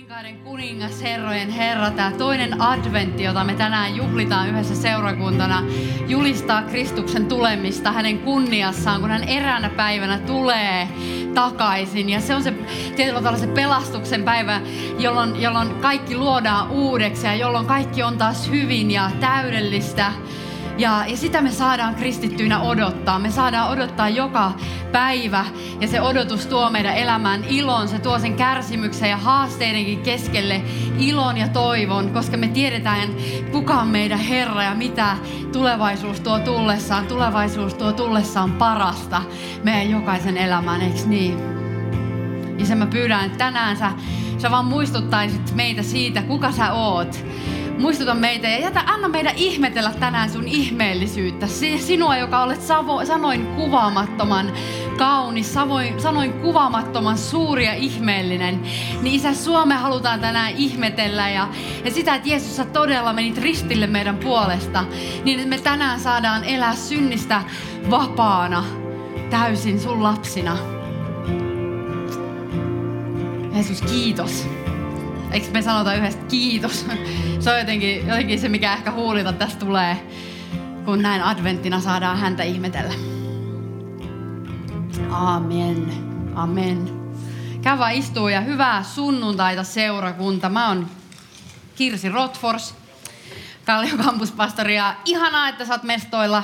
Kuninkaiden kuningas, herrojen herra, tämä toinen adventti, jota me tänään juhlitaan yhdessä seurakuntana, julistaa Kristuksen tulemista hänen kunniassaan, kun hän eräänä päivänä tulee takaisin. Ja se on se tietyllä tavalla se pelastuksen päivä, jolloin, jolloin kaikki luodaan uudeksi ja jolloin kaikki on taas hyvin ja täydellistä. Ja, ja sitä me saadaan kristittyinä odottaa. Me saadaan odottaa joka päivä ja se odotus tuo meidän elämään ilon. Se tuo sen kärsimyksen ja haasteidenkin keskelle ilon ja toivon, koska me tiedetään, kuka on meidän Herra ja mitä tulevaisuus tuo tullessaan. Tulevaisuus tuo tullessaan parasta meidän jokaisen elämään, eikö niin? Ja sen mä pyydän, että tänään sä, sä vaan muistuttaisit meitä siitä, kuka sä oot muistuta meitä ja jätä, anna meidän ihmetellä tänään sun ihmeellisyyttä. Sinua, joka olet savo, sanoin kuvaamattoman kaunis, savoin, sanoin kuvaamattoman suuri ja ihmeellinen. Niin Isä, Suome halutaan tänään ihmetellä ja, ja sitä, että Jeesus sä todella menit ristille meidän puolesta. Niin että me tänään saadaan elää synnistä vapaana, täysin sun lapsina. Jeesus, kiitos. Eikö me sanota yhdessä kiitos? Se on jotenkin, jotenkin se, mikä ehkä huulita tästä tulee, kun näin adventtina saadaan häntä ihmetellä. Amen. Amen. Käy vaan istuu ja hyvää sunnuntaita seurakunta. Mä oon Kirsi Rotfors, Kallion kampuspastori ja ihanaa, että sä oot mestoilla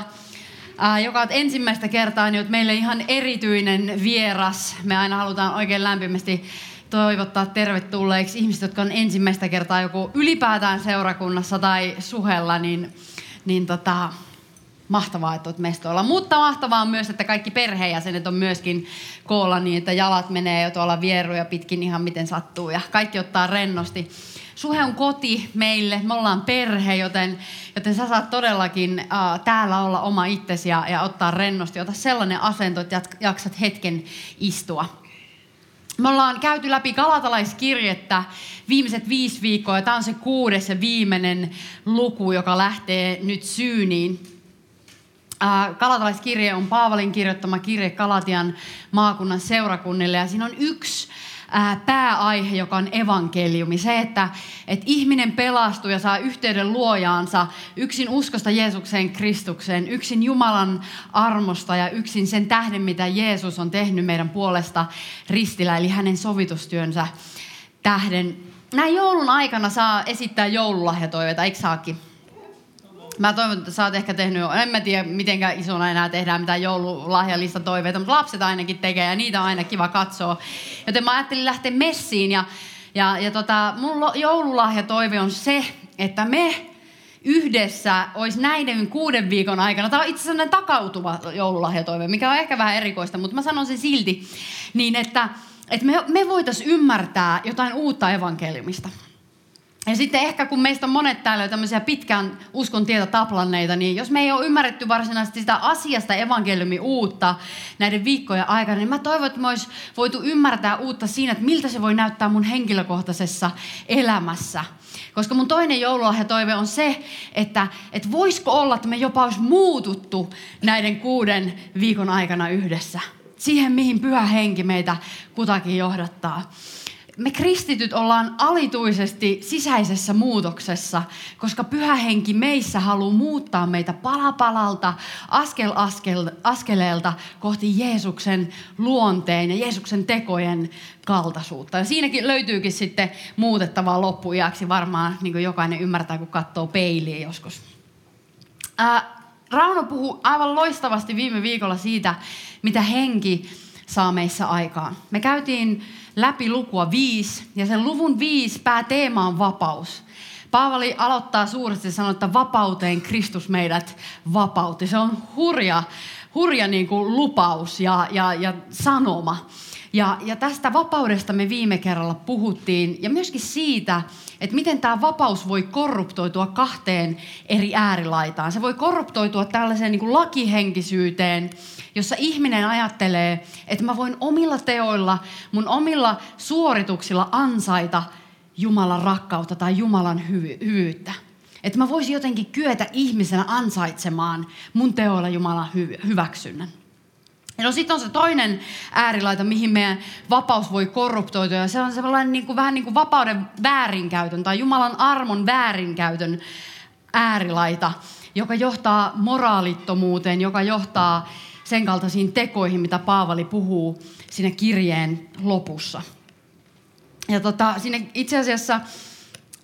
joka on ensimmäistä kertaa, niin meille ihan erityinen vieras. Me aina halutaan oikein lämpimästi toivottaa tervetulleeksi ihmiset, jotka on ensimmäistä kertaa joku ylipäätään seurakunnassa tai suhella, niin, niin tota, mahtavaa, että olet mestoilla. Mutta mahtavaa on myös, että kaikki perheenjäsenet on myöskin koolla niin, että jalat menee jo tuolla vieruja pitkin ihan miten sattuu ja kaikki ottaa rennosti. Suhe on koti meille, me ollaan perhe, joten, joten sä saat todellakin uh, täällä olla oma itsesi ja, ja ottaa rennosti. Ota sellainen asento, että jaksat hetken istua. Me ollaan käyty läpi Galatalaiskirjettä viimeiset viisi viikkoa, ja tämä on se kuudes ja viimeinen luku, joka lähtee nyt syyniin. Galatalaiskirje on Paavalin kirjoittama kirje Galatian maakunnan seurakunnille, ja siinä on yksi pääaihe, joka on evankeliumi. Se, että, että ihminen pelastuu ja saa yhteyden luojaansa yksin uskosta Jeesukseen Kristukseen, yksin Jumalan armosta ja yksin sen tähden, mitä Jeesus on tehnyt meidän puolesta ristillä, eli hänen sovitustyönsä tähden. Näin joulun aikana saa esittää joululahjatoiveita, eikö saakin? Mä toivon, että sä oot ehkä tehnyt, en mä tiedä mitenkään isona enää tehdään mitään joululahjalistatoiveita, mutta lapset ainakin tekee ja niitä on aina kiva katsoa. Joten mä ajattelin lähteä messiin ja, ja, ja tota, mun joululahjatoive on se, että me yhdessä olisi näiden kuuden viikon aikana, tämä on itse asiassa takautuva joululahjatoive, mikä on ehkä vähän erikoista, mutta mä sanon sen silti, niin että, että me, me voitaisiin ymmärtää jotain uutta evankeliumista. Ja sitten ehkä kun meistä on monet täällä jo tämmöisiä pitkään uskon tietä taplanneita, niin jos me ei ole ymmärretty varsinaisesti sitä asiasta evankeliumi uutta näiden viikkojen aikana, niin mä toivon, että me olisi voitu ymmärtää uutta siinä, että miltä se voi näyttää mun henkilökohtaisessa elämässä. Koska mun toinen joululahjatoive on se, että, että voisiko olla, että me jopa olisi muututtu näiden kuuden viikon aikana yhdessä. Siihen, mihin pyhä henki meitä kutakin johdattaa me kristityt ollaan alituisesti sisäisessä muutoksessa, koska pyhä henki meissä haluaa muuttaa meitä palapalalta, askel, askel askeleelta kohti Jeesuksen luonteen ja Jeesuksen tekojen kaltaisuutta. Ja siinäkin löytyykin sitten muutettavaa loppuiäksi varmaan, niin kuin jokainen ymmärtää, kun katsoo peiliä joskus. Ää, Rauno puhui aivan loistavasti viime viikolla siitä, mitä henki saa meissä aikaan. Me käytiin läpi lukua viisi, ja sen luvun viisi pääteema on vapaus. Paavali aloittaa suuresti sanoa, että vapauteen Kristus meidät vapautti. Se on hurja, hurja niin kuin lupaus ja, ja, ja sanoma. Ja, ja tästä vapaudesta me viime kerralla puhuttiin ja myöskin siitä, että miten tämä vapaus voi korruptoitua kahteen eri äärilaitaan. Se voi korruptoitua tällaiseen niin kuin lakihenkisyyteen, jossa ihminen ajattelee, että mä voin omilla teoilla, mun omilla suorituksilla ansaita Jumalan rakkautta tai Jumalan hyv- hyvyyttä. Että mä voisin jotenkin kyetä ihmisenä ansaitsemaan mun teoilla Jumalan hy- hyväksynnän. No sitten on se toinen äärilaita, mihin meidän vapaus voi korruptoitua. Ja se on sellainen niin kuin, vähän niin kuin vapauden väärinkäytön tai Jumalan armon väärinkäytön äärilaita, joka johtaa moraalittomuuteen, joka johtaa sen kaltaisiin tekoihin, mitä Paavali puhuu siinä kirjeen lopussa. Ja tota, sinne itse asiassa...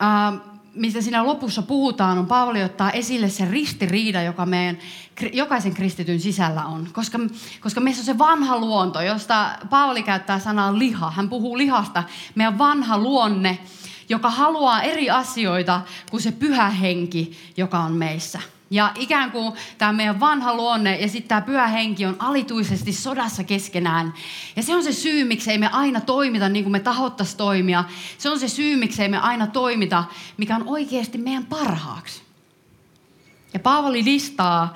Ää, mistä siinä lopussa puhutaan, on Paavali ottaa esille se ristiriida, joka meidän jokaisen kristityn sisällä on. Koska, koska meissä on se vanha luonto, josta Paavali käyttää sanaa liha. Hän puhuu lihasta, meidän vanha luonne, joka haluaa eri asioita kuin se pyhä henki, joka on meissä. Ja ikään kuin tämä meidän vanha luonne ja sitten tämä pyhä henki on alituisesti sodassa keskenään. Ja se on se syy, miksei me aina toimita niin kuin me tahottaisiin toimia. Se on se syy, miksei me aina toimita, mikä on oikeasti meidän parhaaksi. Ja Paavali listaa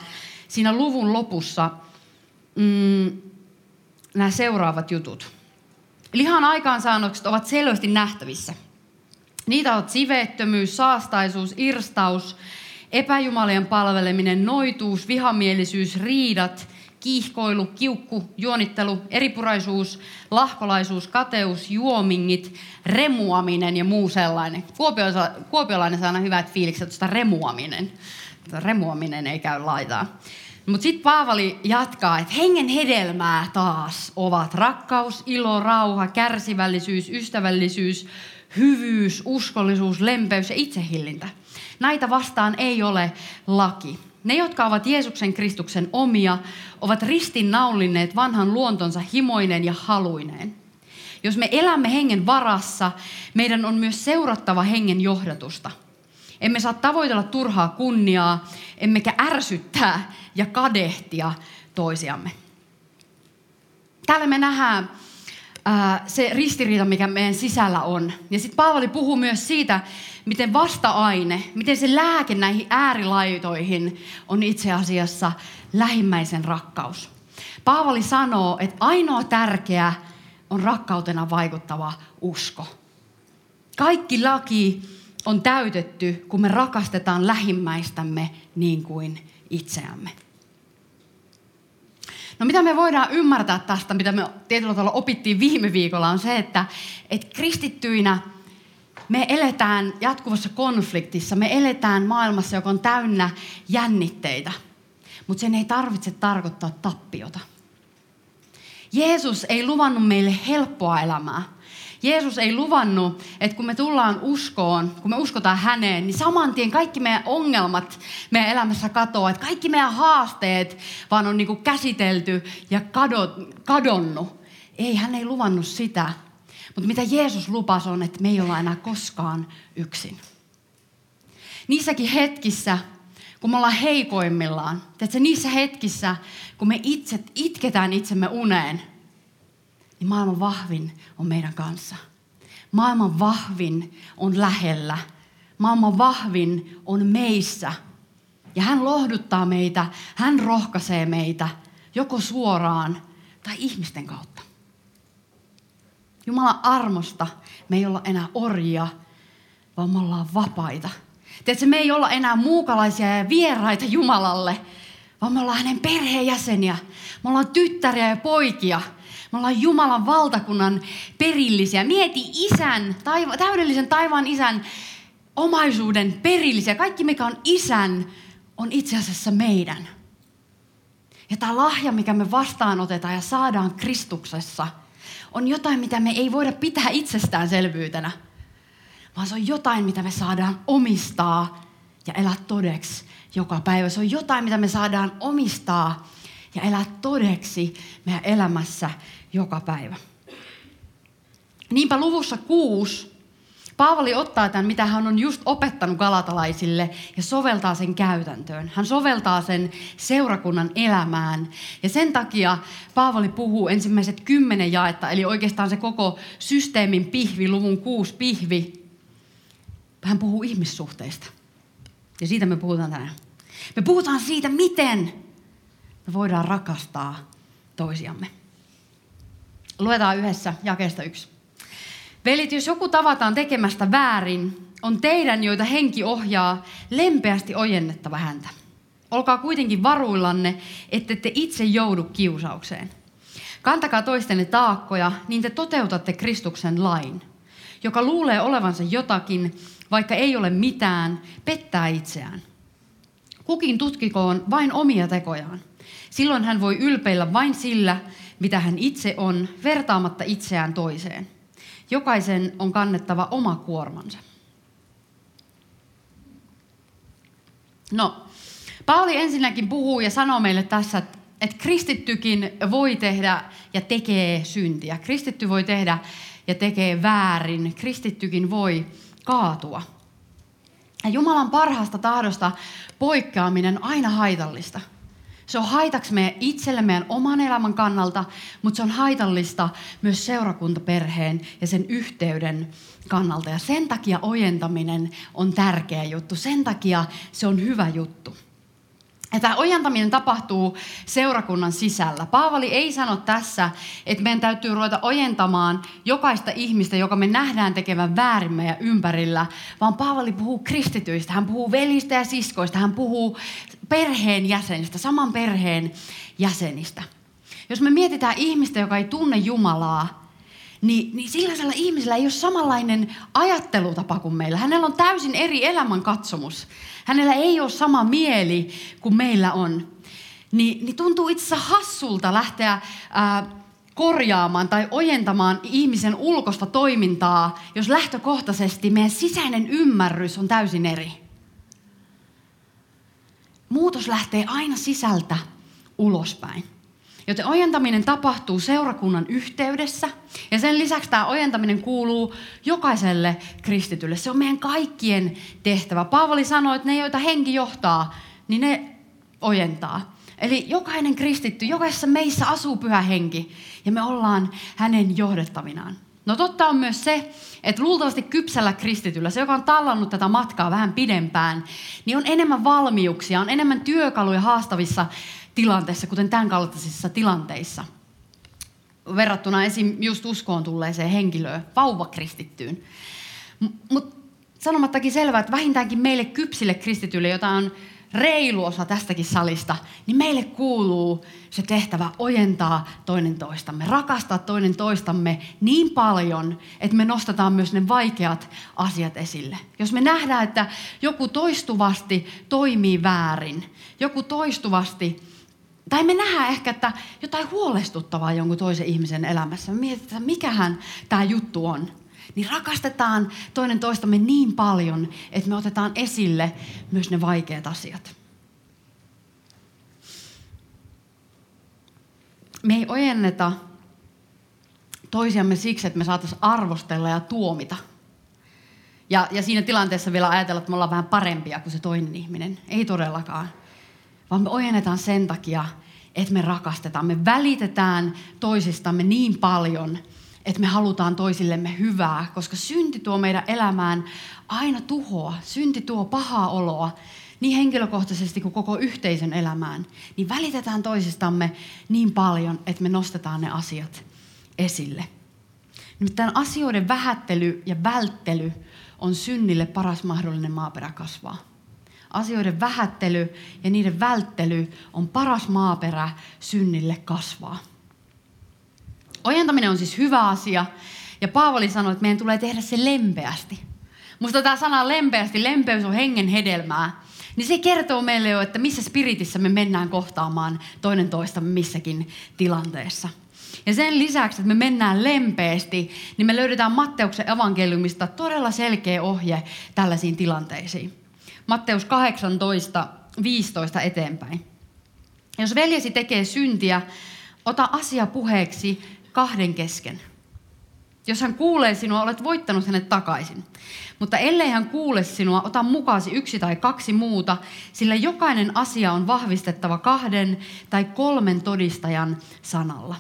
siinä luvun lopussa mm, nämä seuraavat jutut. Lihan aikaansaannokset ovat selvästi nähtävissä. Niitä ovat siveettömyys, saastaisuus, irstaus, epäjumalien palveleminen, noituus, vihamielisyys, riidat, kiihkoilu, kiukku, juonittelu, eripuraisuus, lahkolaisuus, kateus, juomingit, remuaminen ja muu sellainen. kuopiolainen saa aina hyvät fiilikset tuosta remuaminen. Remuaminen ei käy laitaa. Mutta sitten Paavali jatkaa, että hengen hedelmää taas ovat rakkaus, ilo, rauha, kärsivällisyys, ystävällisyys, hyvyys, uskollisuus, lempeys ja itsehillintä. Näitä vastaan ei ole laki. Ne, jotka ovat Jeesuksen Kristuksen omia, ovat ristinnaulinneet vanhan luontonsa himoinen ja haluineen. Jos me elämme hengen varassa, meidän on myös seurattava hengen johdatusta. Emme saa tavoitella turhaa kunniaa, emmekä ärsyttää ja kadehtia toisiamme. Täällä me nähdään se ristiriita, mikä meidän sisällä on. Ja sitten Paavali puhuu myös siitä, miten vasta-aine, miten se lääke näihin äärilaitoihin on itse asiassa lähimmäisen rakkaus. Paavali sanoo, että ainoa tärkeä on rakkautena vaikuttava usko. Kaikki laki on täytetty, kun me rakastetaan lähimmäistämme niin kuin itseämme. No mitä me voidaan ymmärtää tästä, mitä me tietyllä tavalla opittiin viime viikolla, on se, että, että kristittyinä me eletään jatkuvassa konfliktissa. Me eletään maailmassa, joka on täynnä jännitteitä. Mutta sen ei tarvitse tarkoittaa tappiota. Jeesus ei luvannut meille helppoa elämää. Jeesus ei luvannut, että kun me tullaan uskoon, kun me uskotaan häneen, niin saman tien kaikki meidän ongelmat meidän elämässä katoaa. Että kaikki meidän haasteet vaan on niin kuin käsitelty ja kadonnut. Ei, hän ei luvannut sitä. Mutta mitä Jeesus lupasi on, että me ei olla enää koskaan yksin. Niissäkin hetkissä, kun me ollaan heikoimmillaan, niissä hetkissä, kun me itse itketään itsemme uneen, niin maailman vahvin on meidän kanssa. Maailman vahvin on lähellä. Maailman vahvin on meissä. Ja hän lohduttaa meitä, hän rohkaisee meitä joko suoraan tai ihmisten kautta. Jumalan armosta me ei olla enää orjia, vaan me ollaan vapaita. Tiedätkö, me ei olla enää muukalaisia ja vieraita Jumalalle, vaan me ollaan hänen perheenjäseniä. Me ollaan tyttäriä ja poikia. Me ollaan Jumalan valtakunnan perillisiä. Mieti isän, taiva, täydellisen taivaan isän omaisuuden perillisiä. Kaikki, mikä on isän, on itse asiassa meidän. Ja tämä lahja, mikä me vastaanotetaan ja saadaan Kristuksessa, on jotain, mitä me ei voida pitää itsestäänselvyytenä, vaan se on jotain, mitä me saadaan omistaa ja elää todeksi joka päivä. Se on jotain, mitä me saadaan omistaa ja elää todeksi meidän elämässä joka päivä. Niinpä luvussa kuusi Paavali ottaa tämän, mitä hän on just opettanut galatalaisille ja soveltaa sen käytäntöön. Hän soveltaa sen seurakunnan elämään. Ja sen takia Paavali puhuu ensimmäiset kymmenen jaetta, eli oikeastaan se koko systeemin pihvi, luvun kuusi pihvi. Hän puhuu ihmissuhteista. Ja siitä me puhutaan tänään. Me puhutaan siitä, miten me voidaan rakastaa toisiamme. Luetaan yhdessä jakeesta yksi. Velit, jos joku tavataan tekemästä väärin, on teidän, joita henki ohjaa, lempeästi ojennettava häntä. Olkaa kuitenkin varuillanne, ette te itse joudu kiusaukseen. Kantakaa toistenne taakkoja, niin te toteutatte Kristuksen lain. Joka luulee olevansa jotakin, vaikka ei ole mitään, pettää itseään. Kukin tutkikoon vain omia tekojaan. Silloin hän voi ylpeillä vain sillä, mitä hän itse on, vertaamatta itseään toiseen. Jokaisen on kannettava oma kuormansa. No, Pauli ensinnäkin puhuu ja sanoo meille tässä, että kristittykin voi tehdä ja tekee syntiä. Kristitty voi tehdä ja tekee väärin. Kristittykin voi kaatua. Ja Jumalan parhaasta tahdosta poikkeaminen aina haitallista – se on haitaksi meidän itselle, meidän oman elämän kannalta, mutta se on haitallista myös seurakuntaperheen ja sen yhteyden kannalta. Ja sen takia ojentaminen on tärkeä juttu. Sen takia se on hyvä juttu. Ja tämä ojentaminen tapahtuu seurakunnan sisällä. Paavali ei sano tässä, että meidän täytyy ruveta ojentamaan jokaista ihmistä, joka me nähdään tekevän väärin meidän ympärillä, vaan Paavali puhuu kristityistä, hän puhuu velistä ja siskoista, hän puhuu perheen jäsenistä, saman perheen jäsenistä. Jos me mietitään ihmistä, joka ei tunne Jumalaa, niin, niin sellaisella ihmisellä ei ole samanlainen ajattelutapa kuin meillä. Hänellä on täysin eri elämänkatsomus. Hänellä ei ole sama mieli kuin meillä on. Ni, niin tuntuu itse asiassa hassulta lähteä ää, korjaamaan tai ojentamaan ihmisen ulkosta toimintaa, jos lähtökohtaisesti meidän sisäinen ymmärrys on täysin eri. Muutos lähtee aina sisältä ulospäin. Joten ojentaminen tapahtuu seurakunnan yhteydessä. Ja sen lisäksi tämä ojentaminen kuuluu jokaiselle kristitylle. Se on meidän kaikkien tehtävä. Paavali sanoi, että ne, joita henki johtaa, niin ne ojentaa. Eli jokainen kristitty, jokaisessa meissä asuu pyhä henki. Ja me ollaan hänen johdettavinaan. No totta on myös se, että luultavasti kypsällä kristityllä, se joka on tallannut tätä matkaa vähän pidempään, niin on enemmän valmiuksia, on enemmän työkaluja haastavissa tilanteissa, kuten tämän kaltaisissa tilanteissa. Verrattuna esim. just uskoon tulleeseen henkilöön, vauvakristittyyn. Mutta sanomattakin selvää, että vähintäänkin meille kypsille kristityille, jota on reilu osa tästäkin salista, niin meille kuuluu se tehtävä ojentaa toinen toistamme, rakastaa toinen toistamme niin paljon, että me nostetaan myös ne vaikeat asiat esille. Jos me nähdään, että joku toistuvasti toimii väärin, joku toistuvasti tai me nähdään ehkä, että jotain huolestuttavaa jonkun toisen ihmisen elämässä. Me mietitään, mikähän tämä juttu on niin rakastetaan toinen toistamme niin paljon, että me otetaan esille myös ne vaikeat asiat. Me ei ojenneta toisiamme siksi, että me saataisiin arvostella ja tuomita. Ja, ja siinä tilanteessa vielä ajatella, että me ollaan vähän parempia kuin se toinen ihminen. Ei todellakaan. Vaan me ojennetaan sen takia, että me rakastetaan. Me välitetään toisistamme niin paljon, että me halutaan toisillemme hyvää, koska synti tuo meidän elämään aina tuhoa. Synti tuo pahaa oloa niin henkilökohtaisesti kuin koko yhteisön elämään. Niin välitetään toisistamme niin paljon, että me nostetaan ne asiat esille. Nimittäin asioiden vähättely ja välttely on synnille paras mahdollinen maaperä kasvaa. Asioiden vähättely ja niiden välttely on paras maaperä synnille kasvaa. Ojentaminen on siis hyvä asia. Ja Paavali sanoi, että meidän tulee tehdä se lempeästi. Musta tämä sana lempeästi, lempeys on hengen hedelmää. Niin se kertoo meille jo, että missä spiritissä me mennään kohtaamaan toinen toistamme missäkin tilanteessa. Ja sen lisäksi, että me mennään lempeästi, niin me löydetään Matteuksen evankeliumista todella selkeä ohje tällaisiin tilanteisiin. Matteus 18, 15 eteenpäin. Jos veljesi tekee syntiä, ota asia puheeksi kahden kesken. Jos hän kuulee sinua, olet voittanut hänet takaisin. Mutta ellei hän kuule sinua, ota mukaasi yksi tai kaksi muuta, sillä jokainen asia on vahvistettava kahden tai kolmen todistajan sanalla.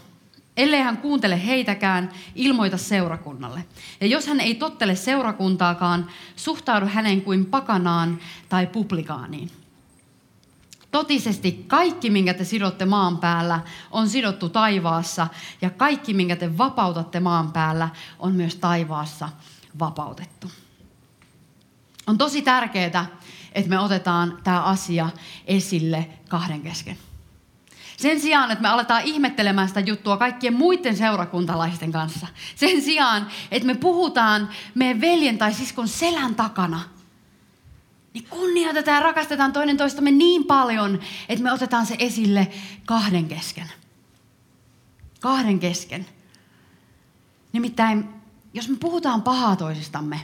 Ellei hän kuuntele heitäkään, ilmoita seurakunnalle. Ja jos hän ei tottele seurakuntaakaan, suhtaudu hänen kuin pakanaan tai publikaaniin. Totisesti kaikki, minkä te sidotte maan päällä, on sidottu taivaassa, ja kaikki, minkä te vapautatte maan päällä, on myös taivaassa vapautettu. On tosi tärkeää, että me otetaan tämä asia esille kahden kesken. Sen sijaan, että me aletaan ihmettelemään sitä juttua kaikkien muiden seurakuntalaisten kanssa. Sen sijaan, että me puhutaan meidän veljen tai siskon selän takana. Niin kunnioitetaan ja rakastetaan toinen toistamme niin paljon, että me otetaan se esille kahden kesken. Kahden kesken. Nimittäin, jos me puhutaan pahaa toisistamme,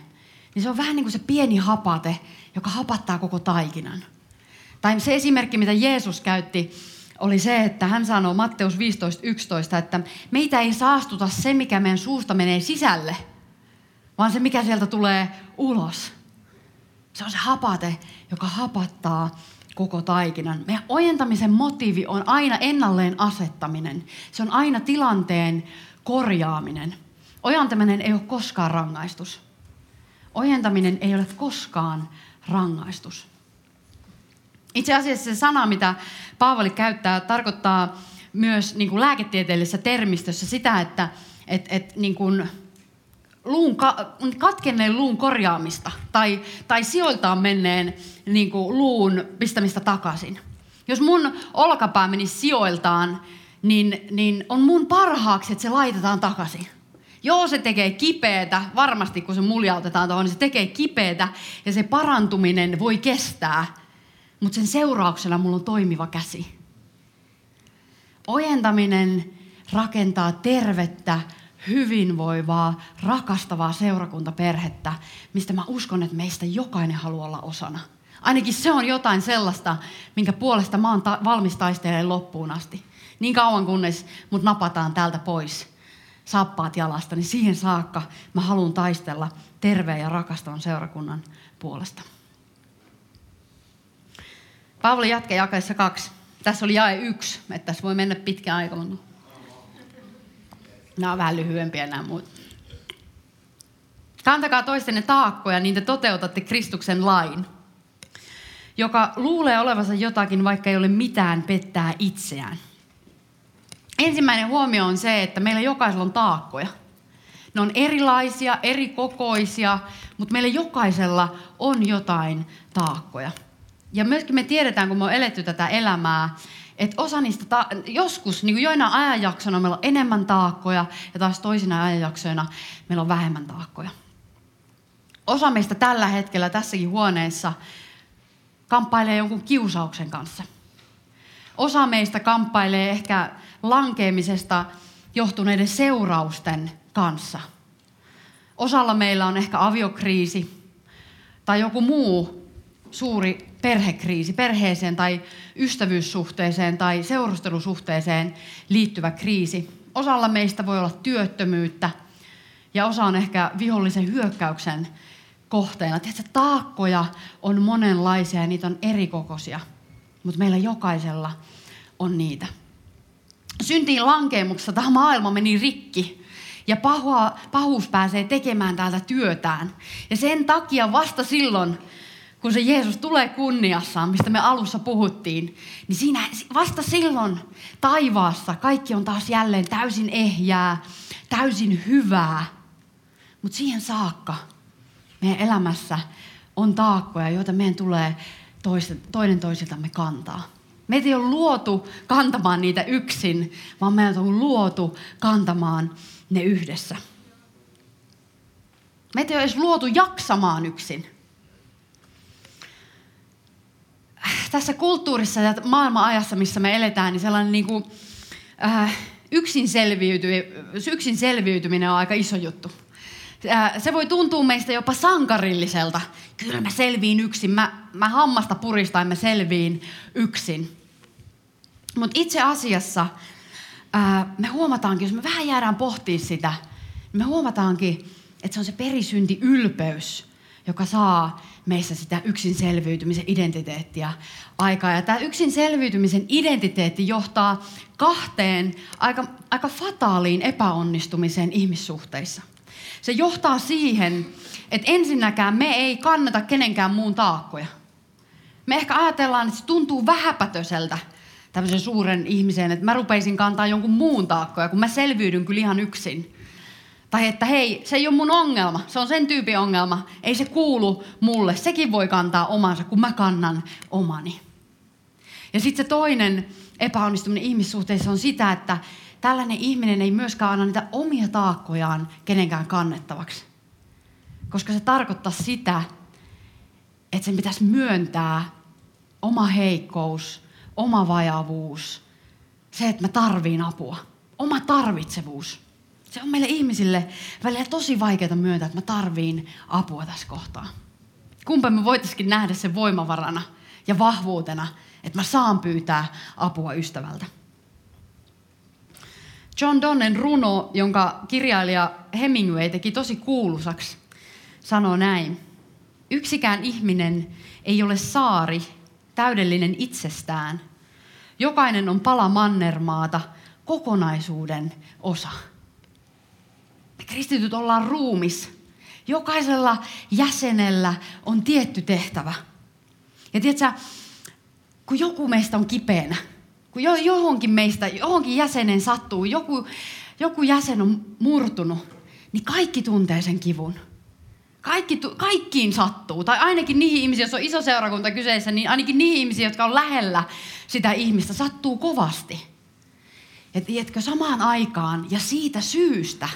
niin se on vähän niin kuin se pieni hapate, joka hapattaa koko taikinan. Tai se esimerkki, mitä Jeesus käytti, oli se, että hän sanoo Matteus 15.11, että meitä ei saastuta se, mikä meidän suusta menee sisälle, vaan se, mikä sieltä tulee ulos. Se on se hapate, joka hapattaa koko taikinan. Meidän ojentamisen motiivi on aina ennalleen asettaminen. Se on aina tilanteen korjaaminen. Ojentaminen ei ole koskaan rangaistus. Ojentaminen ei ole koskaan rangaistus. Itse asiassa se sana, mitä Paavali käyttää, tarkoittaa myös niin kuin lääketieteellisessä termistössä sitä, että et, et, niin kuin luun, katkenneen luun korjaamista tai, tai sijoiltaan menneen niin kuin luun pistämistä takaisin. Jos mun olkapää menisi sijoiltaan, niin, niin on mun parhaaksi, että se laitetaan takaisin. Joo, se tekee kipeätä, varmasti kun se muljautetaan tuohon, niin se tekee kipeätä ja se parantuminen voi kestää, mutta sen seurauksena mulla on toimiva käsi. Ojentaminen rakentaa tervettä, hyvinvoivaa, rakastavaa seurakuntaperhettä, mistä mä uskon, että meistä jokainen haluaa olla osana. Ainakin se on jotain sellaista, minkä puolesta mä oon ta- valmis taistelemaan loppuun asti. Niin kauan kunnes mut napataan täältä pois sappaat jalasta, niin siihen saakka mä haluan taistella terveen ja rakastavan seurakunnan puolesta. Paavali jatkaa jakeessa kaksi. Tässä oli jae yksi, että tässä voi mennä pitkä aika, mutta nämä on vähän lyhyempiä nämä muut. Kantakaa toistenne taakkoja, niin te toteutatte Kristuksen lain, joka luulee olevansa jotakin, vaikka ei ole mitään pettää itseään. Ensimmäinen huomio on se, että meillä jokaisella on taakkoja. Ne on erilaisia, eri kokoisia, mutta meillä jokaisella on jotain taakkoja. Ja myöskin me tiedetään, kun me on eletty tätä elämää, että osa niistä, ta- joskus niin kuin joina ajanjaksona meillä on enemmän taakkoja ja taas toisina ajanjaksoina meillä on vähemmän taakkoja. Osa meistä tällä hetkellä tässäkin huoneessa kamppailee jonkun kiusauksen kanssa. Osa meistä kamppailee ehkä lankeemisesta johtuneiden seurausten kanssa. Osalla meillä on ehkä aviokriisi tai joku muu suuri perhekriisi, perheeseen tai ystävyyssuhteeseen tai seurustelusuhteeseen liittyvä kriisi. Osalla meistä voi olla työttömyyttä ja osa on ehkä vihollisen hyökkäyksen kohteena. Tiedätkö, taakkoja on monenlaisia ja niitä on erikokoisia, mutta meillä jokaisella on niitä. Syntiin lankeemuksessa tämä maailma meni rikki ja pahua, pahuus pääsee tekemään täältä työtään. Ja sen takia vasta silloin, kun se Jeesus tulee kunniassaan, mistä me alussa puhuttiin, niin siinä vasta silloin taivaassa kaikki on taas jälleen täysin ehjää, täysin hyvää. Mutta siihen saakka meidän elämässä on taakkoja, joita meidän tulee toinen toisiltamme kantaa. Meitä ei ole luotu kantamaan niitä yksin, vaan meitä on luotu kantamaan ne yhdessä. Meitä ei ole edes luotu jaksamaan yksin. Tässä kulttuurissa ja maailman ajassa, missä me eletään, niin sellainen niin kuin, äh, yksin, selviyty, yksin selviytyminen on aika iso juttu. Äh, se voi tuntua meistä jopa sankarilliselta. Kyllä mä selviin yksin, mä, mä hammasta puristain mä selviin yksin. Mutta itse asiassa ää, me huomataankin, jos me vähän jäädään pohtimaan sitä, me huomataankin, että se on se perisynti ylpeys, joka saa meissä sitä yksin selviytymisen identiteettiä aikaa. Ja tämä yksin selviytymisen identiteetti johtaa kahteen aika, aika fataaliin epäonnistumiseen ihmissuhteissa. Se johtaa siihen, että ensinnäkään me ei kannata kenenkään muun taakkoja. Me ehkä ajatellaan, että se tuntuu vähäpätöseltä tämmöisen suuren ihmisen, että mä rupeisin kantaa jonkun muun taakkoja, kun mä selviydyn kyllä ihan yksin. Tai että hei, se ei ole mun ongelma, se on sen tyypin ongelma, ei se kuulu mulle, sekin voi kantaa omansa, kun mä kannan omani. Ja sitten se toinen epäonnistuminen ihmissuhteissa on sitä, että tällainen ihminen ei myöskään anna niitä omia taakkojaan kenenkään kannettavaksi. Koska se tarkoittaa sitä, että sen pitäisi myöntää oma heikkous, oma vajavuus, se, että mä tarviin apua, oma tarvitsevuus. Se on meille ihmisille välillä tosi vaikeaa myöntää, että mä tarviin apua tässä kohtaa. Kumpa me voitaisiin nähdä sen voimavarana ja vahvuutena, että mä saan pyytää apua ystävältä. John Donnen runo, jonka kirjailija Hemingway teki tosi kuulusaksi, sanoo näin. Yksikään ihminen ei ole saari, täydellinen itsestään. Jokainen on pala mannermaata, kokonaisuuden osa. Kristityt ollaan ruumis. Jokaisella jäsenellä on tietty tehtävä. Ja tiedätkö, kun joku meistä on kipeänä, kun johonkin meistä, johonkin jäsenen sattuu, joku, joku jäsen on murtunut, niin kaikki tuntee sen kivun. Kaikki, kaikkiin sattuu, tai ainakin niihin ihmisiin, jos on iso seurakunta kyseessä, niin ainakin niihin ihmisiin, jotka on lähellä sitä ihmistä, sattuu kovasti. Ja tiedätkö, samaan aikaan ja siitä syystä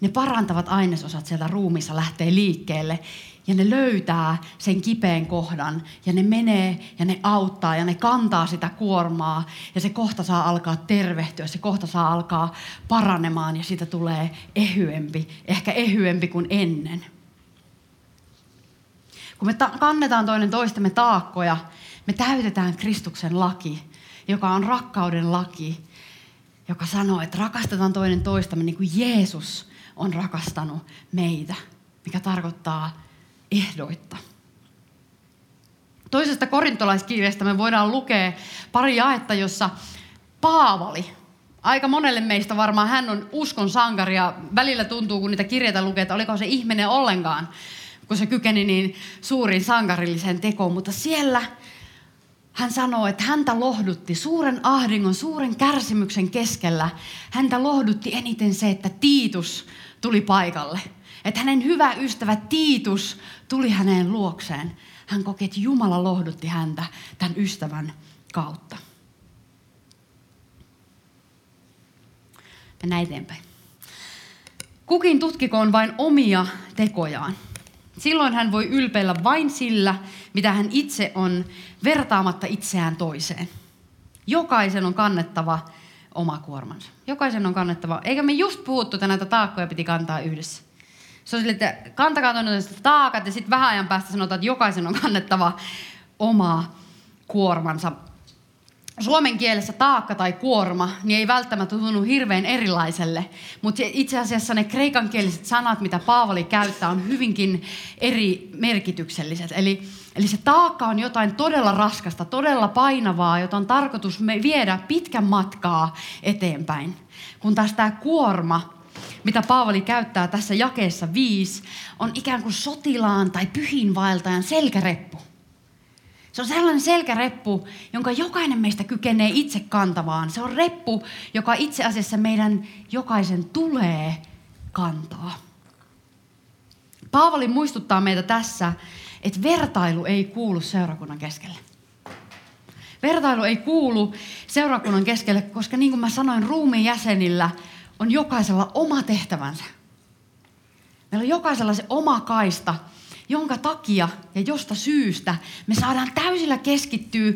ne parantavat ainesosat sieltä ruumissa lähtee liikkeelle. Ja ne löytää sen kipeän kohdan. Ja ne menee ja ne auttaa ja ne kantaa sitä kuormaa. Ja se kohta saa alkaa tervehtyä, se kohta saa alkaa paranemaan ja siitä tulee ehyempi, ehkä ehyempi kuin ennen. Kun me ta- kannetaan toinen toistemme taakkoja, me täytetään Kristuksen laki, joka on rakkauden laki, joka sanoo, että rakastetaan toinen toistamme niin kuin Jeesus on rakastanut meitä, mikä tarkoittaa ehdoitta. Toisesta korintolaiskirjasta me voidaan lukea pari jaetta, jossa Paavali, aika monelle meistä varmaan hän on uskon sankari ja välillä tuntuu, kun niitä kirjeitä lukee, että oliko se ihminen ollenkaan, kun se kykeni niin suurin sankarilliseen tekoon. Mutta siellä hän sanoo, että häntä lohdutti suuren ahdingon, suuren kärsimyksen keskellä. Häntä lohdutti eniten se, että Tiitus tuli paikalle. Että hänen hyvä ystävä Tiitus tuli häneen luokseen. Hän koki, että Jumala lohdutti häntä tämän ystävän kautta. Mennään eteenpäin. Kukin tutkikoon vain omia tekojaan. Silloin hän voi ylpeillä vain sillä, mitä hän itse on, vertaamatta itseään toiseen. Jokaisen on kannettava oma kuormansa. Jokaisen on kannettava. Eikä me just puhuttu, että näitä taakkoja piti kantaa yhdessä. Se on sille, että kantakaa toinen taakat ja sitten vähän ajan päästä sanotaan, että jokaisen on kannettava oma kuormansa. Suomen kielessä taakka tai kuorma niin ei välttämättä tunnu hirveän erilaiselle, mutta itse asiassa ne kreikankieliset sanat, mitä Paavali käyttää, on hyvinkin eri merkitykselliset. Eli, eli se taakka on jotain todella raskasta, todella painavaa, jota on tarkoitus me viedä pitkän matkaa eteenpäin. Kun taas tämä kuorma, mitä Paavali käyttää tässä jakeessa viisi, on ikään kuin sotilaan tai pyhinvaeltajan selkäreppu. Se on sellainen selkäreppu, jonka jokainen meistä kykenee itse kantavaan. Se on reppu, joka itse asiassa meidän jokaisen tulee kantaa. Paavali muistuttaa meitä tässä, että vertailu ei kuulu seurakunnan keskelle. Vertailu ei kuulu seurakunnan keskelle, koska niin kuin mä sanoin, ruumiin jäsenillä on jokaisella oma tehtävänsä. Meillä on jokaisella se oma kaista, jonka takia ja josta syystä me saadaan täysillä keskittyä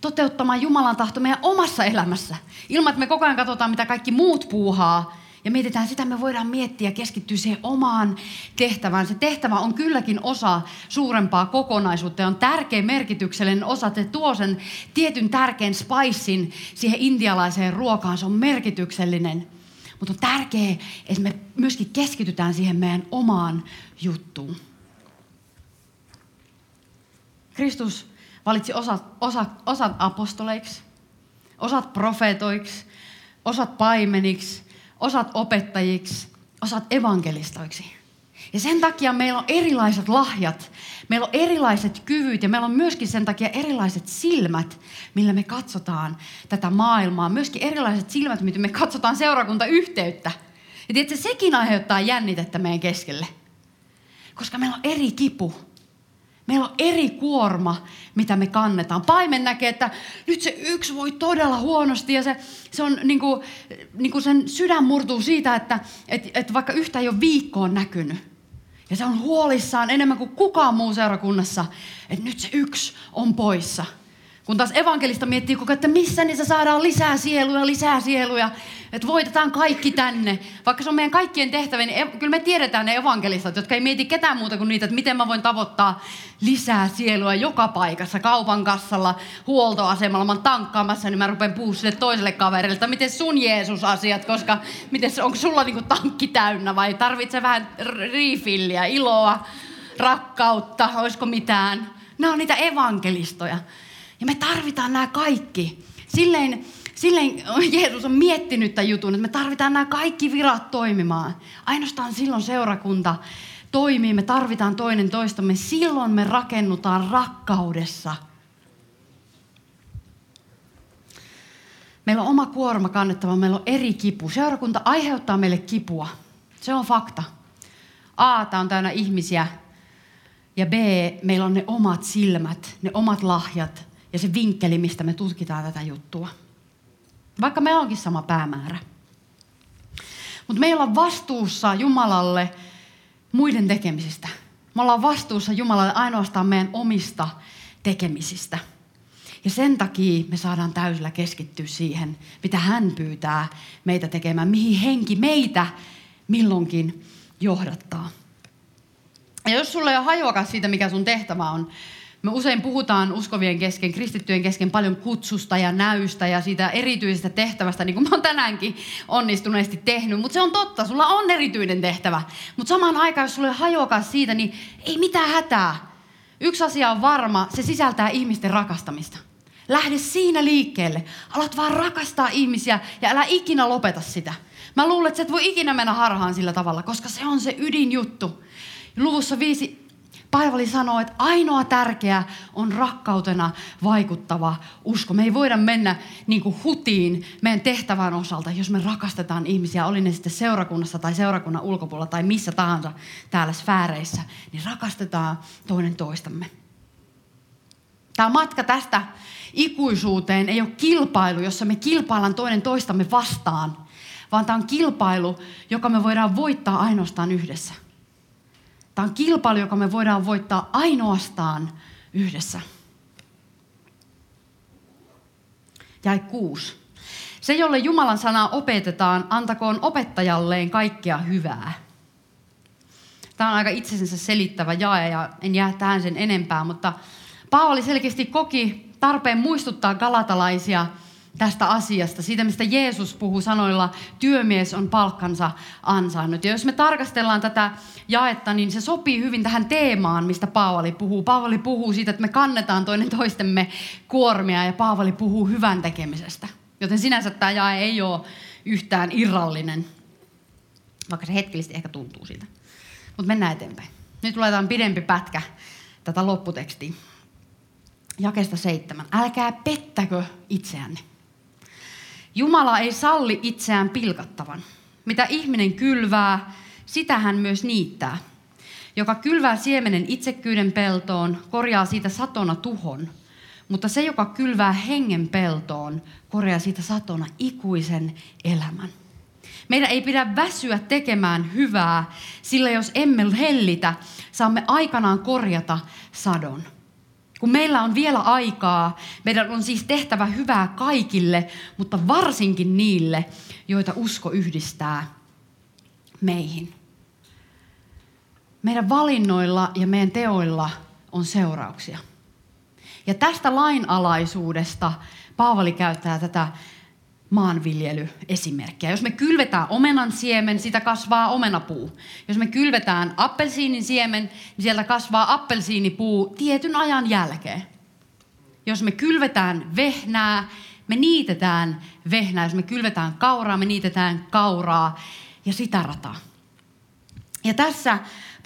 toteuttamaan Jumalan tahto meidän omassa elämässä. Ilman, että me koko ajan katsotaan, mitä kaikki muut puuhaa. Ja mietitään sitä, me voidaan miettiä ja keskittyä siihen omaan tehtävään. Se tehtävä on kylläkin osa suurempaa kokonaisuutta ja on tärkeä merkityksellinen osa. että tuo sen tietyn tärkeän spicein siihen intialaiseen ruokaan. Se on merkityksellinen. Mutta on tärkeää, että me myöskin keskitytään siihen meidän omaan juttuun. Kristus valitsi osat, osat, osat apostoleiksi, osat profeetoiksi, osat paimeniksi, osat opettajiksi, osat evankelistoiksi. Ja sen takia meillä on erilaiset lahjat, meillä on erilaiset kyvyt ja meillä on myöskin sen takia erilaiset silmät, millä me katsotaan tätä maailmaa. Myöskin erilaiset silmät, miten me katsotaan seurakuntayhteyttä. Ja tiedätkö, sekin aiheuttaa jännitettä meidän keskelle. Koska meillä on eri kipu. Meillä on eri kuorma, mitä me kannetaan. Paimen näkee, että nyt se yksi voi todella huonosti ja se, se on niin kuin, niin kuin sen sydän murtuu siitä, että että että vaikka yhtä ei ole viikkoon näkynyt. Ja se on huolissaan enemmän kuin kukaan muu seurakunnassa, että nyt se yksi on poissa. Kun taas evankelista miettii koko että missä niissä saadaan lisää sieluja, lisää sieluja, että voitetaan kaikki tänne. Vaikka se on meidän kaikkien tehtävä, niin kyllä me tiedetään ne evankelistat, jotka ei mieti ketään muuta kuin niitä, että miten mä voin tavoittaa lisää sielua joka paikassa, kaupan kassalla, huoltoasemalla, mä oon tankkaamassa, niin mä rupean puhua sille toiselle kaverille, että miten sun Jeesus-asiat, koska miten, onko sulla niinku tankki täynnä vai tarvitsee vähän refilliä, iloa, rakkautta, olisiko mitään. Nämä on niitä evankelistoja. Ja me tarvitaan nämä kaikki. Silleen, silleen Jeesus on miettinyt tämän jutun, että me tarvitaan nämä kaikki virat toimimaan. Ainoastaan silloin seurakunta toimii, me tarvitaan toinen toistamme. Silloin me rakennutaan rakkaudessa. Meillä on oma kuorma kannettava, meillä on eri kipu. Seurakunta aiheuttaa meille kipua. Se on fakta. A, tämä on täynnä ihmisiä. Ja B, meillä on ne omat silmät, ne omat lahjat, ja se vinkkeli, mistä me tutkitaan tätä juttua. Vaikka me onkin sama päämäärä. Mutta meillä on vastuussa Jumalalle muiden tekemisistä. Me ollaan vastuussa Jumalalle ainoastaan meidän omista tekemisistä. Ja sen takia me saadaan täysillä keskittyä siihen, mitä hän pyytää meitä tekemään, mihin henki meitä milloinkin johdattaa. Ja jos sulla ei ole hajuakaan siitä, mikä sun tehtävä on, me usein puhutaan uskovien kesken, kristittyjen kesken paljon kutsusta ja näystä ja siitä erityisestä tehtävästä, niin kuin mä oon tänäänkin onnistuneesti tehnyt. Mutta se on totta, sulla on erityinen tehtävä. Mutta samaan aikaan, jos sulle hajoakaan siitä, niin ei mitään hätää. Yksi asia on varma, se sisältää ihmisten rakastamista. Lähde siinä liikkeelle. Alat vaan rakastaa ihmisiä ja älä ikinä lopeta sitä. Mä luulen, että sä et voi ikinä mennä harhaan sillä tavalla, koska se on se ydinjuttu. Luvussa viisi Paavali sanoo, että ainoa tärkeä on rakkautena vaikuttava usko. Me ei voida mennä niin kuin hutiin meidän tehtävän osalta, jos me rakastetaan ihmisiä, oli ne sitten seurakunnassa tai seurakunnan ulkopuolella tai missä tahansa täällä sfääreissä, niin rakastetaan toinen toistamme. Tämä matka tästä ikuisuuteen ei ole kilpailu, jossa me kilpaillaan toinen toistamme vastaan, vaan tämä on kilpailu, joka me voidaan voittaa ainoastaan yhdessä – Tämä on kilpailu, joka me voidaan voittaa ainoastaan yhdessä. Jäi kuusi. Se, jolle Jumalan sanaa opetetaan, antakoon opettajalleen kaikkea hyvää. Tämä on aika itsensä selittävä jae ja en jää tähän sen enempää, mutta Paavali selkeästi koki tarpeen muistuttaa galatalaisia – tästä asiasta, siitä mistä Jeesus puhuu sanoilla, työmies on palkkansa ansainnut. Ja jos me tarkastellaan tätä jaetta, niin se sopii hyvin tähän teemaan, mistä Paavali puhuu. Paavali puhuu siitä, että me kannetaan toinen toistemme kuormia ja Paavali puhuu hyvän tekemisestä. Joten sinänsä tämä jae ei ole yhtään irrallinen, vaikka se hetkellisesti ehkä tuntuu siltä. Mutta mennään eteenpäin. Nyt luetaan pidempi pätkä tätä lopputekstiä. Jakesta seitsemän. Älkää pettäkö itseänne. Jumala ei salli itseään pilkattavan. Mitä ihminen kylvää, sitä hän myös niittää. Joka kylvää siemenen itsekyyden peltoon, korjaa siitä satona tuhon. Mutta se, joka kylvää hengen peltoon, korjaa siitä satona ikuisen elämän. Meidän ei pidä väsyä tekemään hyvää, sillä jos emme hellitä, saamme aikanaan korjata sadon. Kun meillä on vielä aikaa, meidän on siis tehtävä hyvää kaikille, mutta varsinkin niille, joita usko yhdistää meihin. Meidän valinnoilla ja meidän teoilla on seurauksia. Ja tästä lainalaisuudesta Paavali käyttää tätä maanviljelyesimerkkiä. Jos me kylvetään omenan siemen, sitä kasvaa omenapuu. Jos me kylvetään appelsiinin siemen, niin sieltä kasvaa appelsiinipuu tietyn ajan jälkeen. Jos me kylvetään vehnää, me niitetään vehnää. Jos me kylvetään kauraa, me niitetään kauraa ja sitä rataa. Ja tässä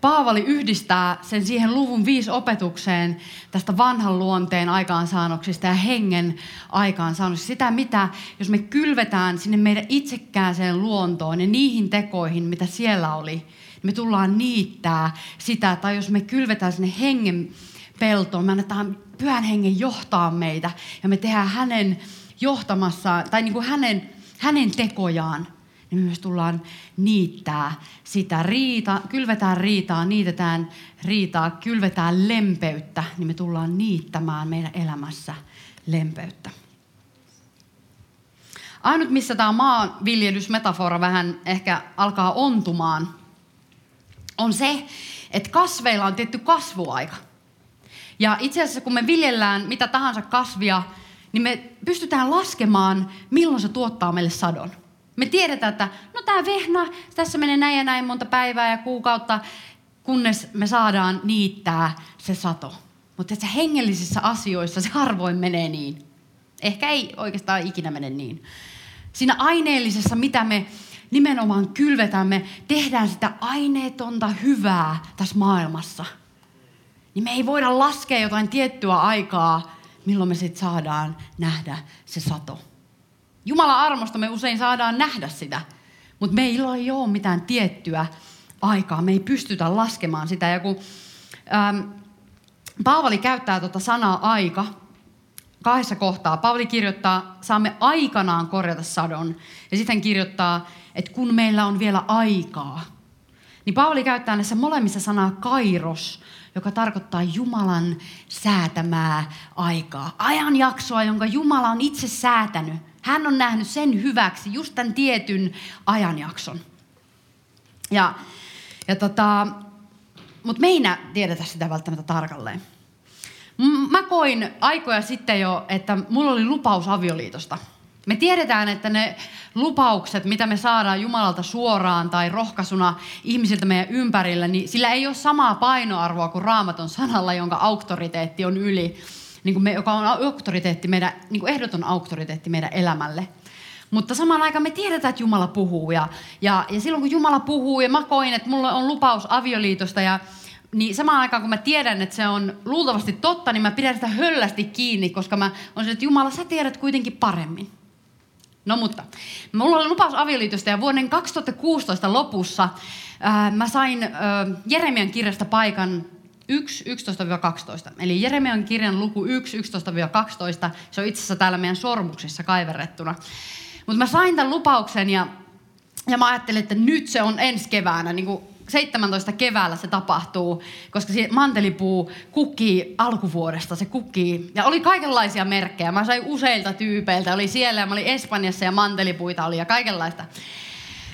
Paavali yhdistää sen siihen luvun viisi opetukseen tästä vanhan luonteen aikaansaannoksista ja hengen aikaansaannoksista. Sitä, mitä, jos me kylvetään sinne meidän itsekkääseen luontoon ja niihin tekoihin, mitä siellä oli, niin me tullaan niittää sitä. Tai jos me kylvetään sinne hengen peltoon, me annetaan pyhän hengen johtaa meitä ja me tehdään hänen johtamassa, tai niin kuin hänen, hänen tekojaan, niin myös tullaan niittää sitä riita, kylvetään riitaa, niitetään riitaa, kylvetään lempeyttä, niin me tullaan niittämään meidän elämässä lempeyttä. Ainut, missä tämä maanviljelysmetafora vähän ehkä alkaa ontumaan, on se, että kasveilla on tietty kasvuaika. Ja itse asiassa kun me viljellään mitä tahansa kasvia, niin me pystytään laskemaan, milloin se tuottaa meille sadon. Me tiedetään, että no tämä vehnä, tässä menee näin ja näin monta päivää ja kuukautta, kunnes me saadaan niittää se sato. Mutta että hengellisissä asioissa se harvoin menee niin. Ehkä ei oikeastaan ikinä mene niin. Siinä aineellisessa, mitä me nimenomaan kylvetään, me tehdään sitä aineetonta hyvää tässä maailmassa. Niin me ei voida laskea jotain tiettyä aikaa, milloin me sitten saadaan nähdä se sato. Jumalan armosta me usein saadaan nähdä sitä, mutta meillä ei ole mitään tiettyä aikaa. Me ei pystytä laskemaan sitä. Ja kun ähm, Paavali käyttää tuota sanaa aika kahdessa kohtaa. Paavali kirjoittaa, saamme aikanaan korjata sadon. Ja sitten kirjoittaa, että kun meillä on vielä aikaa. Niin Paavali käyttää näissä molemmissa sanaa kairos, joka tarkoittaa Jumalan säätämää aikaa. Ajanjaksoa, jonka Jumala on itse säätänyt hän on nähnyt sen hyväksi, just tämän tietyn ajanjakson. Ja, ja tota, mutta me ei tiedetä sitä välttämättä tarkalleen. Mä koin aikoja sitten jo, että mulla oli lupaus avioliitosta. Me tiedetään, että ne lupaukset, mitä me saadaan Jumalalta suoraan tai rohkaisuna ihmisiltä meidän ympärillä, niin sillä ei ole samaa painoarvoa kuin raamaton sanalla, jonka auktoriteetti on yli niin kuin me, joka on auktoriteetti meidän, niin kuin ehdoton auktoriteetti meidän elämälle. Mutta samaan aikaan me tiedetään, että Jumala puhuu. Ja, ja, ja silloin kun Jumala puhuu, ja mä koin, että mulla on lupaus avioliitosta, ja niin samaan aikaan kun mä tiedän, että se on luultavasti totta, niin mä pidän sitä höllästi kiinni, koska mä on se, että Jumala, sä tiedät kuitenkin paremmin. No mutta, mulla oli lupaus avioliitosta ja vuoden 2016 lopussa ää, mä sain ää, Jeremian kirjasta paikan 1, 11-12. Eli Jeremian kirjan luku 1, 11-12, se on itse asiassa täällä meidän sormuksessa kaiverrettuna. Mutta mä sain tämän lupauksen ja, ja mä ajattelin, että nyt se on ensi keväänä, niin kuin 17 keväällä se tapahtuu, koska se mantelipuu kukkii alkuvuodesta, se kukkii. Ja oli kaikenlaisia merkkejä. Mä sain useilta tyypeiltä, oli siellä ja mä olin Espanjassa ja mantelipuita oli ja kaikenlaista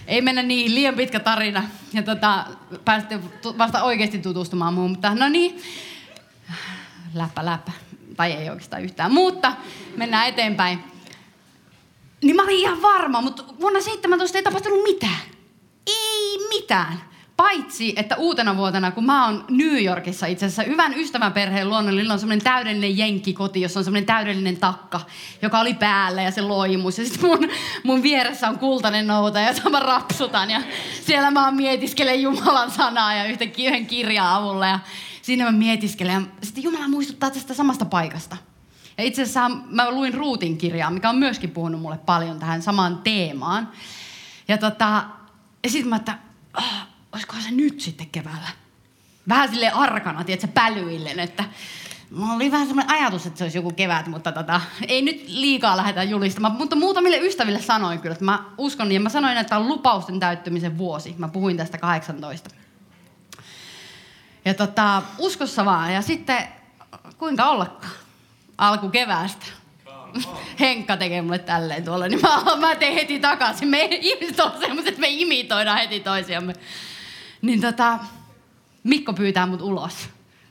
ei mennä niin, liian pitkä tarina. Ja tota, pääsitte vasta oikeasti tutustumaan muuhun, mutta no niin, läppä läppä. Tai ei oikeastaan yhtään, mutta mennään eteenpäin. Niin mä olin ihan varma, mutta vuonna 17 ei tapahtunut mitään. Ei mitään. Paitsi, että uutena vuotena, kun mä oon New Yorkissa itse asiassa, hyvän ystäväperheen luonnolla, on semmoinen täydellinen jenkkikoti, jossa on semmoinen täydellinen takka, joka oli päällä ja se loimus. Ja sitten mun, mun vieressä on kultainen nouta ja mä rapsutan ja siellä mä mietiskelen Jumalan sanaa ja yhtäkkiä yhden kirjan avulla ja siinä mä mietiskelen. Ja sitten Jumala muistuttaa tästä samasta paikasta. Ja itse asiassa mä luin Ruutin kirjaa, mikä on myöskin puhunut mulle paljon tähän samaan teemaan. Ja, tota, ja sitten mä että, oh, olisikohan se nyt sitten keväällä? Vähän sille arkana, tiedätkö, pälyillen, että Mulla oli vähän semmoinen ajatus, että se olisi joku kevät, mutta tota, ei nyt liikaa lähdetä julistamaan. Mutta muutamille ystäville sanoin kyllä, että mä uskon, ja mä sanoin, että on lupausten täyttymisen vuosi. Mä puhuin tästä 18. Ja tota, uskossa vaan. Ja sitten, kuinka ollakaan, alku keväästä. Henkka tekee mulle tälleen tuolla, niin mä, mä teen heti takaisin. Me ihmiset on semmoiset, että me imitoidaan heti toisiamme. Niin tota, Mikko pyytää mut ulos.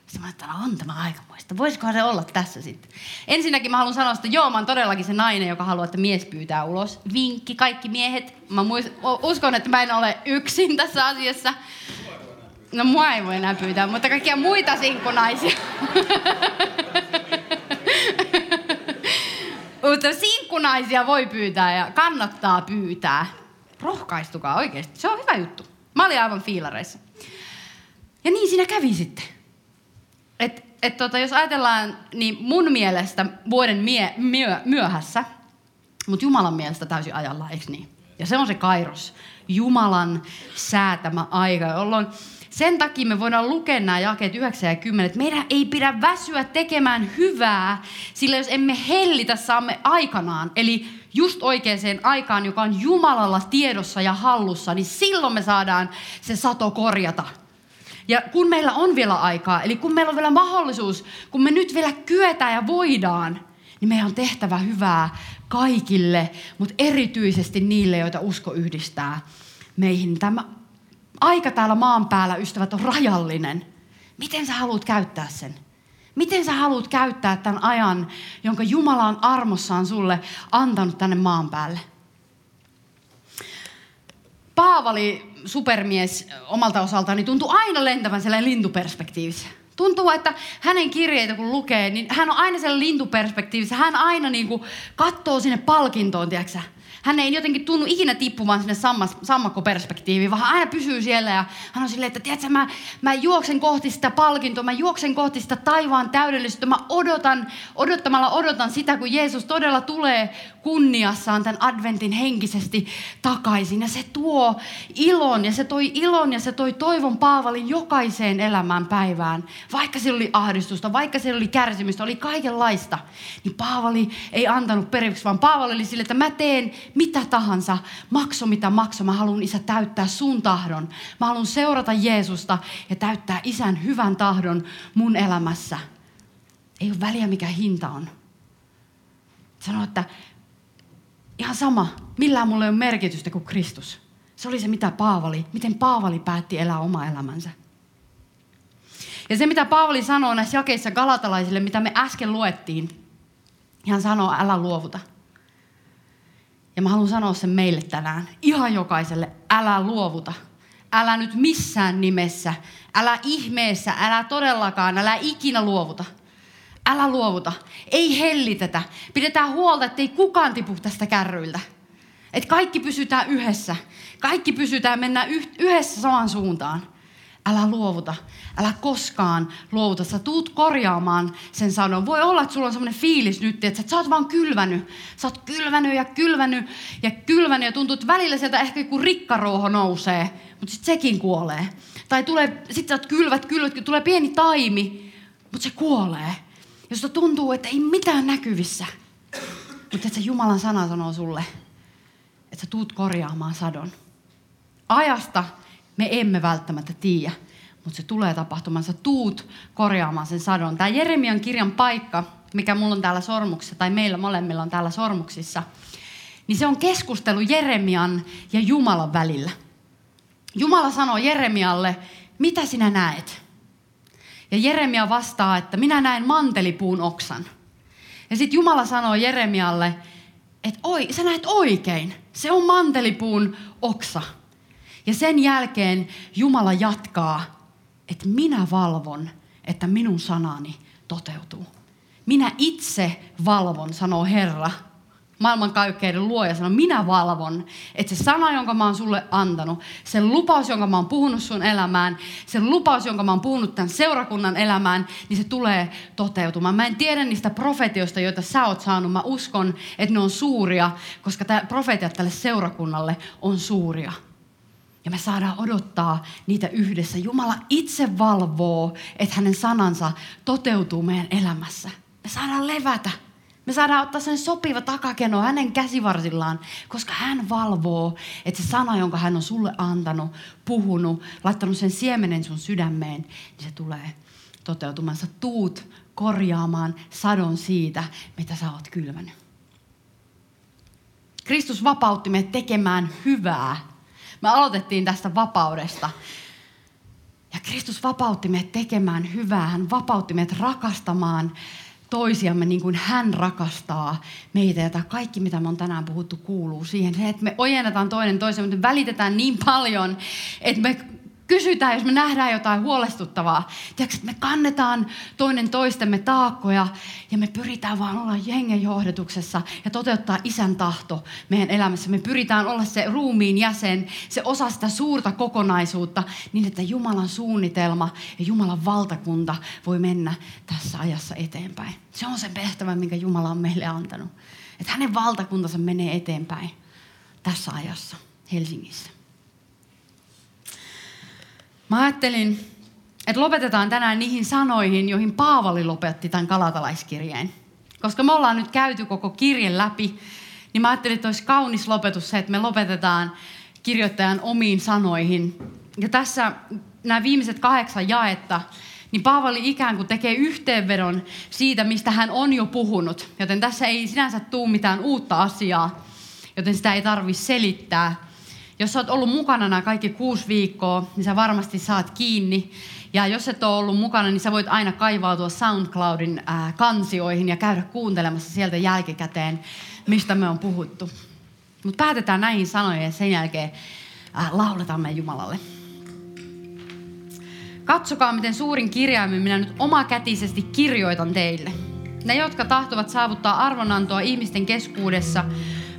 Sitten mä ajattelin, on tämä aikamoista. Voisikohan se olla tässä sitten? Ensinnäkin mä haluan sanoa, että joo, mä oon todellakin se nainen, joka haluaa, että mies pyytää ulos. Vinkki, kaikki miehet. Mä muist, uskon, että mä en ole yksin tässä asiassa. No mua ei voi enää pyytää, mutta kaikkia muita sinkkunaisia. mutta sinkkunaisia voi pyytää ja kannattaa pyytää. Rohkaistukaa oikeasti, se on hyvä juttu. Mä olin aivan fiilareissa. Ja niin siinä kävi sitten. Et, et tota, jos ajatellaan, niin mun mielestä vuoden mie, myö, myöhässä, mutta Jumalan mielestä täysin ajallaan, eikö niin? Ja se on se kairos. Jumalan säätämä aika, jolloin sen takia me voidaan lukea nämä jakeet 9 ja 10, että meidän ei pidä väsyä tekemään hyvää, sillä jos emme hellitä, saamme aikanaan, eli just oikeaan aikaan, joka on Jumalalla tiedossa ja hallussa, niin silloin me saadaan se sato korjata. Ja kun meillä on vielä aikaa, eli kun meillä on vielä mahdollisuus, kun me nyt vielä kyetään ja voidaan, niin meidän on tehtävä hyvää kaikille, mutta erityisesti niille, joita usko yhdistää meihin. Tämä aika täällä maan päällä, ystävät, on rajallinen. Miten sä haluat käyttää sen? Miten sä haluat käyttää tämän ajan, jonka Jumala on armossaan sulle antanut tänne maan päälle? Paavali, supermies omalta osaltaan, niin tuntuu aina lentävän sellainen lintuperspektiivissä. Tuntuu, että hänen kirjeitä kun lukee, niin hän on aina sellainen lintuperspektiivissä. Hän aina niin kuin katsoo sinne palkintoon, tiedätkö hän ei jotenkin tunnu ikinä tippumaan sinne sammas, sammakkoperspektiiviin, vaan hän aina pysyy siellä ja hän on silleen, että tiedätkö, mä, mä juoksen kohti sitä palkintoa, mä juoksen kohti sitä taivaan täydellisyyttä, mä odotan, odottamalla odotan sitä, kun Jeesus todella tulee kunniassaan tämän adventin henkisesti takaisin. Ja se tuo ilon ja se toi ilon ja se toi toivon Paavalin jokaiseen elämään päivään. Vaikka siellä oli ahdistusta, vaikka siellä oli kärsimystä, oli kaikenlaista, niin Paavali ei antanut periksi, vaan Paavali oli sille, että mä teen mitä tahansa, makso mitä makso, mä haluan isä täyttää sun tahdon. Mä haluan seurata Jeesusta ja täyttää isän hyvän tahdon mun elämässä. Ei ole väliä mikä hinta on. Sano, että ihan sama, millään mulle ei ole merkitystä kuin Kristus. Se oli se, mitä Paavali, miten Paavali päätti elää oma elämänsä. Ja se, mitä Paavali sanoo näissä jakeissa galatalaisille, mitä me äsken luettiin, hän sanoo, älä luovuta. Ja mä haluan sanoa sen meille tänään, ihan jokaiselle, älä luovuta. Älä nyt missään nimessä, älä ihmeessä, älä todellakaan, älä ikinä luovuta. Älä luovuta. Ei hellitetä. Pidetään huolta, ettei kukaan tipu tästä kärryiltä. Että kaikki pysytään yhdessä. Kaikki pysytään, mennään yhdessä samaan suuntaan. Älä luovuta. Älä koskaan luovuta. Sä tuut korjaamaan sen sanon. Voi olla, että sulla on semmoinen fiilis nyt, että sä oot vaan kylvänyt. Sä oot kylvänyt ja kylvänyt ja kylvänyt ja tuntuu, että välillä sieltä ehkä joku rikkarouho nousee, mutta sitten sekin kuolee. Tai tulee, sit sä oot kylvät, kylvät, tulee pieni taimi, mutta se kuolee. Josta tuntuu, että ei mitään näkyvissä. Mutta että se Jumalan sana sanoo sulle, että sä tuut korjaamaan sadon. Ajasta me emme välttämättä tiedä, mutta se tulee tapahtumaan. Sä tuut korjaamaan sen sadon. Tämä Jeremian kirjan paikka, mikä mulla on täällä sormuksessa, tai meillä molemmilla on täällä sormuksissa, niin se on keskustelu Jeremian ja Jumalan välillä. Jumala sanoo Jeremialle, mitä sinä näet? Ja Jeremia vastaa, että minä näen mantelipuun oksan. Ja sitten Jumala sanoo Jeremialle, että oi, sä näet oikein. Se on mantelipuun oksa. Ja sen jälkeen Jumala jatkaa, että minä valvon, että minun sanani toteutuu. Minä itse valvon, sanoo Herra, maailmankaikkeuden luoja sanoo, minä valvon, että se sana, jonka mä oon sulle antanut, se lupaus, jonka mä oon puhunut sun elämään, se lupaus, jonka mä oon puhunut tämän seurakunnan elämään, niin se tulee toteutumaan. Mä en tiedä niistä profetioista, joita sä oot saanut. Mä uskon, että ne on suuria, koska tämä profetiat tälle seurakunnalle on suuria. Ja me saadaan odottaa niitä yhdessä. Jumala itse valvoo, että hänen sanansa toteutuu meidän elämässä. Me saadaan levätä. Me saadaan ottaa sen sopiva takakeno hänen käsivarsillaan, koska hän valvoo, että se sana, jonka hän on sulle antanut, puhunut, laittanut sen siemenen sun sydämeen, niin se tulee toteutumaan. Sä tuut korjaamaan sadon siitä, mitä sä oot kylvänyt. Kristus vapautti meidät tekemään hyvää me aloitettiin tästä vapaudesta. Ja Kristus vapautti meidät tekemään hyvää. Hän vapautti meidät rakastamaan toisiamme niin kuin hän rakastaa meitä. Ja tämä kaikki, mitä me on tänään puhuttu, kuuluu siihen. Se, että me ojennetaan toinen toisemme, mutta välitetään niin paljon, että me kysytään, jos me nähdään jotain huolestuttavaa. Tiedätkö, me kannetaan toinen toistemme taakkoja ja me pyritään vaan olla jengen johdetuksessa ja toteuttaa isän tahto meidän elämässä. Me pyritään olla se ruumiin jäsen, se osa sitä suurta kokonaisuutta niin, että Jumalan suunnitelma ja Jumalan valtakunta voi mennä tässä ajassa eteenpäin. Se on se tehtävä, minkä Jumala on meille antanut. Että hänen valtakuntansa menee eteenpäin tässä ajassa Helsingissä. Mä ajattelin, että lopetetaan tänään niihin sanoihin, joihin Paavali lopetti tämän kalatalaiskirjeen. Koska me ollaan nyt käyty koko kirjen läpi, niin mä ajattelin, että olisi kaunis lopetus se, että me lopetetaan kirjoittajan omiin sanoihin. Ja tässä nämä viimeiset kahdeksan jaetta, niin Paavali ikään kuin tekee yhteenvedon siitä, mistä hän on jo puhunut. Joten tässä ei sinänsä tule mitään uutta asiaa, joten sitä ei tarvitse selittää. Jos sä oot ollut mukana nämä kaikki kuusi viikkoa, niin sä varmasti saat kiinni. Ja jos et ole ollut mukana, niin sä voit aina kaivautua SoundCloudin ää, kansioihin ja käydä kuuntelemassa sieltä jälkikäteen, mistä me on puhuttu. Mutta päätetään näihin sanoihin ja sen jälkeen ää, lauletaan meidän Jumalalle. Katsokaa, miten suurin kirjaimin minä nyt omakätisesti kirjoitan teille. Ne, jotka tahtovat saavuttaa arvonantoa ihmisten keskuudessa,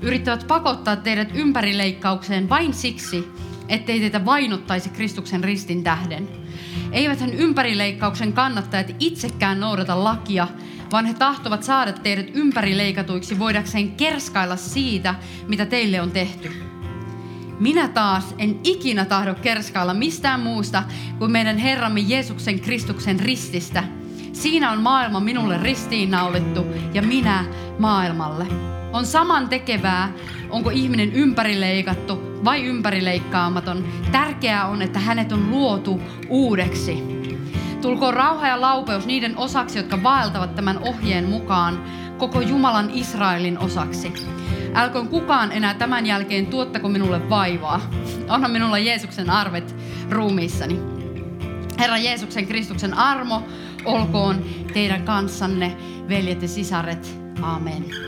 yrittävät pakottaa teidät ympärileikkaukseen vain siksi, ettei teitä vainottaisi Kristuksen ristin tähden. Eiväthän ympärileikkauksen kannattajat itsekään noudata lakia, vaan he tahtovat saada teidät ympärileikatuiksi voidakseen kerskailla siitä, mitä teille on tehty. Minä taas en ikinä tahdo kerskailla mistään muusta kuin meidän Herramme Jeesuksen Kristuksen rististä. Siinä on maailma minulle ristiinnaulittu ja minä maailmalle. On saman tekevää, onko ihminen ympärileikattu vai ympärileikkaamaton. Tärkeää on, että hänet on luotu uudeksi. Tulkoon rauha ja laupeus niiden osaksi, jotka vaeltavat tämän ohjeen mukaan, koko Jumalan Israelin osaksi. Älköön kukaan enää tämän jälkeen tuottako minulle vaivaa. Onhan minulla Jeesuksen arvet ruumiissani. Herra Jeesuksen Kristuksen armo olkoon teidän kanssanne, veljet ja sisaret. Amen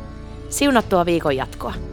Siunattua viikon jatkoa!